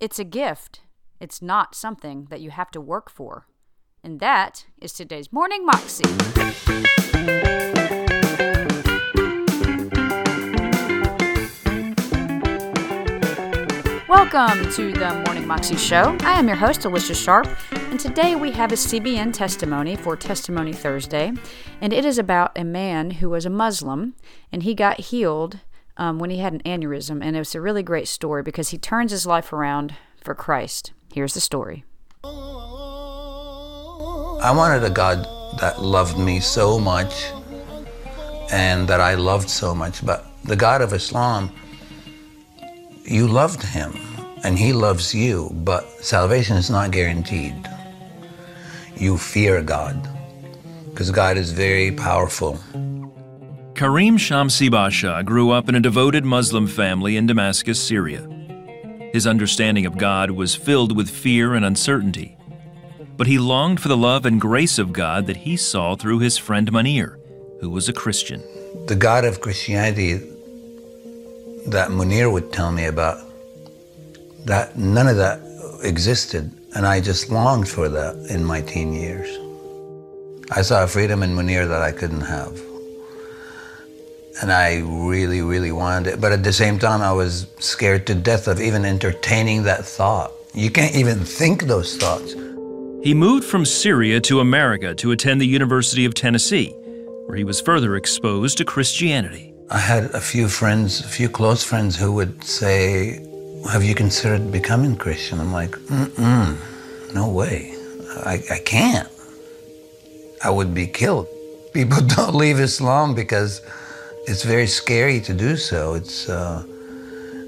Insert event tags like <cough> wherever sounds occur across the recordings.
It's a gift. It's not something that you have to work for. And that is today's Morning Moxie. Welcome to the Morning Moxie Show. I am your host, Alicia Sharp, and today we have a CBN testimony for Testimony Thursday, and it is about a man who was a Muslim and he got healed um, when he had an aneurysm, and it was a really great story because he turns his life around for Christ. Here's the story. I wanted a God that loved me so much and that I loved so much, but the God of Islam, you loved him and he loves you, but salvation is not guaranteed. You fear God because God is very powerful. Kareem Shamsi Basha grew up in a devoted Muslim family in Damascus, Syria. His understanding of God was filled with fear and uncertainty. But he longed for the love and grace of God that he saw through his friend Munir, who was a Christian. The God of Christianity that Munir would tell me about, that none of that existed, and I just longed for that in my teen years. I saw a freedom in Munir that I couldn't have. And I really, really wanted it. But at the same time, I was scared to death of even entertaining that thought. You can't even think those thoughts. He moved from Syria to America to attend the University of Tennessee, where he was further exposed to Christianity. I had a few friends, a few close friends who would say, Have you considered becoming Christian? I'm like, Mm-mm, no way. I, I can't. I would be killed. People <laughs> don't leave Islam because it's very scary to do so. It's, uh,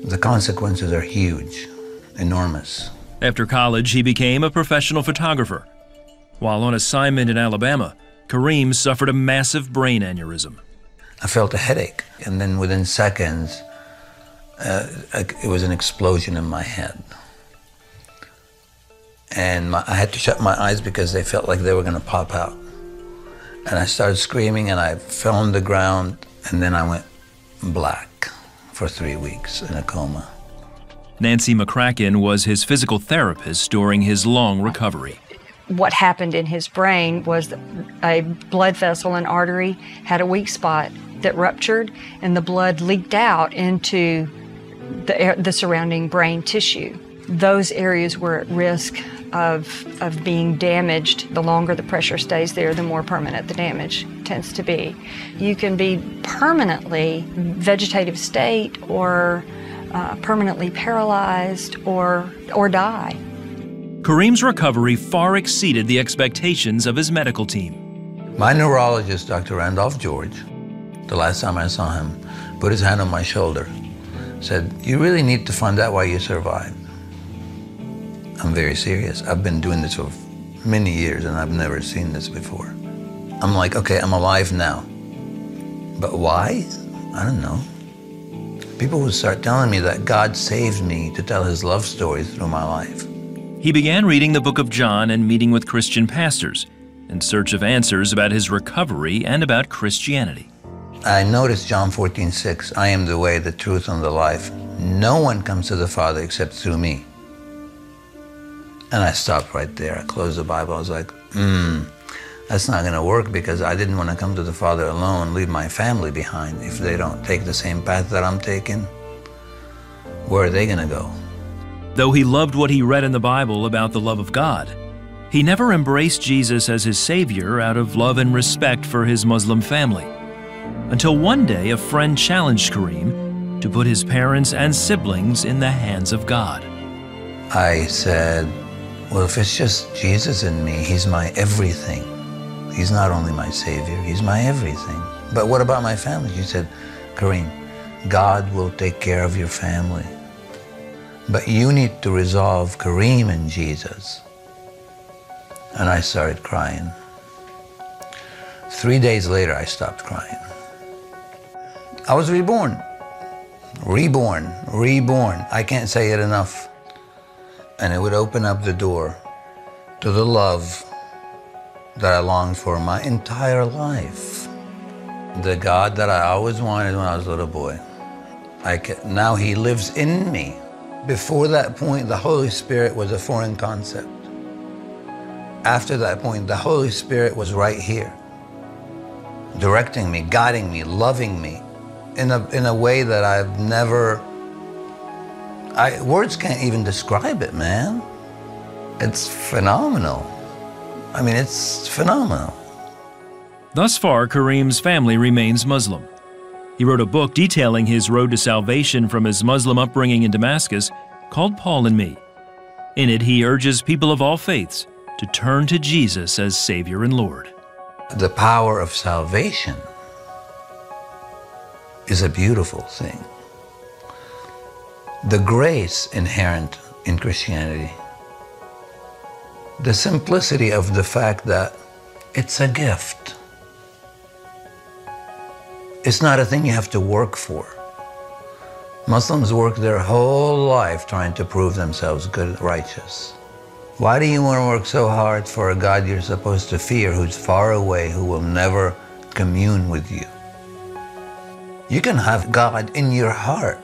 the consequences are huge, enormous. After college, he became a professional photographer. While on assignment in Alabama, Kareem suffered a massive brain aneurysm. I felt a headache, and then within seconds, uh, it was an explosion in my head. And my, I had to shut my eyes because they felt like they were going to pop out. And I started screaming, and I fell on the ground, and then I went black for three weeks in a coma. Nancy McCracken was his physical therapist during his long recovery. What happened in his brain was a blood vessel and artery had a weak spot that ruptured, and the blood leaked out into the, the surrounding brain tissue. Those areas were at risk of, of being damaged. The longer the pressure stays there, the more permanent the damage tends to be. You can be permanently vegetative state or uh, permanently paralyzed or, or die. Kareem's recovery far exceeded the expectations of his medical team. My neurologist, Dr. Randolph George, the last time I saw him, put his hand on my shoulder, said, You really need to find out why you survived. I'm very serious. I've been doing this for many years and I've never seen this before. I'm like, okay, I'm alive now. But why? I don't know. People would start telling me that God saved me to tell his love story through my life. He began reading the book of John and meeting with Christian pastors in search of answers about his recovery and about Christianity. I noticed John 14, 6, I am the way, the truth, and the life. No one comes to the Father except through me. And I stopped right there. I closed the Bible. I was like, hmm, that's not going to work because I didn't want to come to the Father alone, leave my family behind. If they don't take the same path that I'm taking, where are they going to go? Though he loved what he read in the Bible about the love of God, he never embraced Jesus as his Savior out of love and respect for his Muslim family. Until one day, a friend challenged Kareem to put his parents and siblings in the hands of God. I said, Well, if it's just Jesus in me, He's my everything. He's not only my Savior, He's my everything. But what about my family? She said, Kareem, God will take care of your family. But you need to resolve Kareem and Jesus. And I started crying. Three days later, I stopped crying. I was reborn. Reborn, reborn. I can't say it enough. And it would open up the door to the love that I longed for my entire life. The God that I always wanted when I was a little boy. I can, now He lives in me. Before that point, the Holy Spirit was a foreign concept. After that point, the Holy Spirit was right here, directing me, guiding me, loving me in a, in a way that I've never, I, words can't even describe it, man. It's phenomenal. I mean, it's phenomenal. Thus far, Kareem's family remains Muslim. He wrote a book detailing his road to salvation from his Muslim upbringing in Damascus called Paul and Me. In it, he urges people of all faiths to turn to Jesus as Savior and Lord. The power of salvation is a beautiful thing. The grace inherent in Christianity, the simplicity of the fact that it's a gift. It's not a thing you have to work for. Muslims work their whole life trying to prove themselves good, righteous. Why do you want to work so hard for a God you're supposed to fear who's far away, who will never commune with you? You can have God in your heart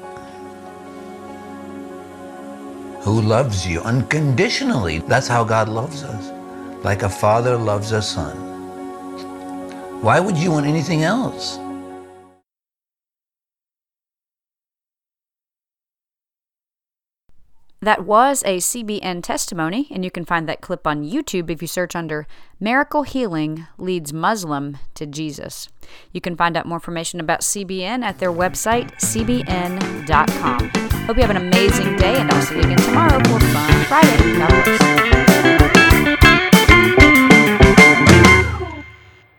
who loves you unconditionally. That's how God loves us, like a father loves a son. Why would you want anything else? That was a CBN testimony, and you can find that clip on YouTube if you search under Miracle Healing Leads Muslim to Jesus. You can find out more information about CBN at their website, cbn.com. Hope you have an amazing day, and I'll see you again tomorrow for Fun Friday. God bless.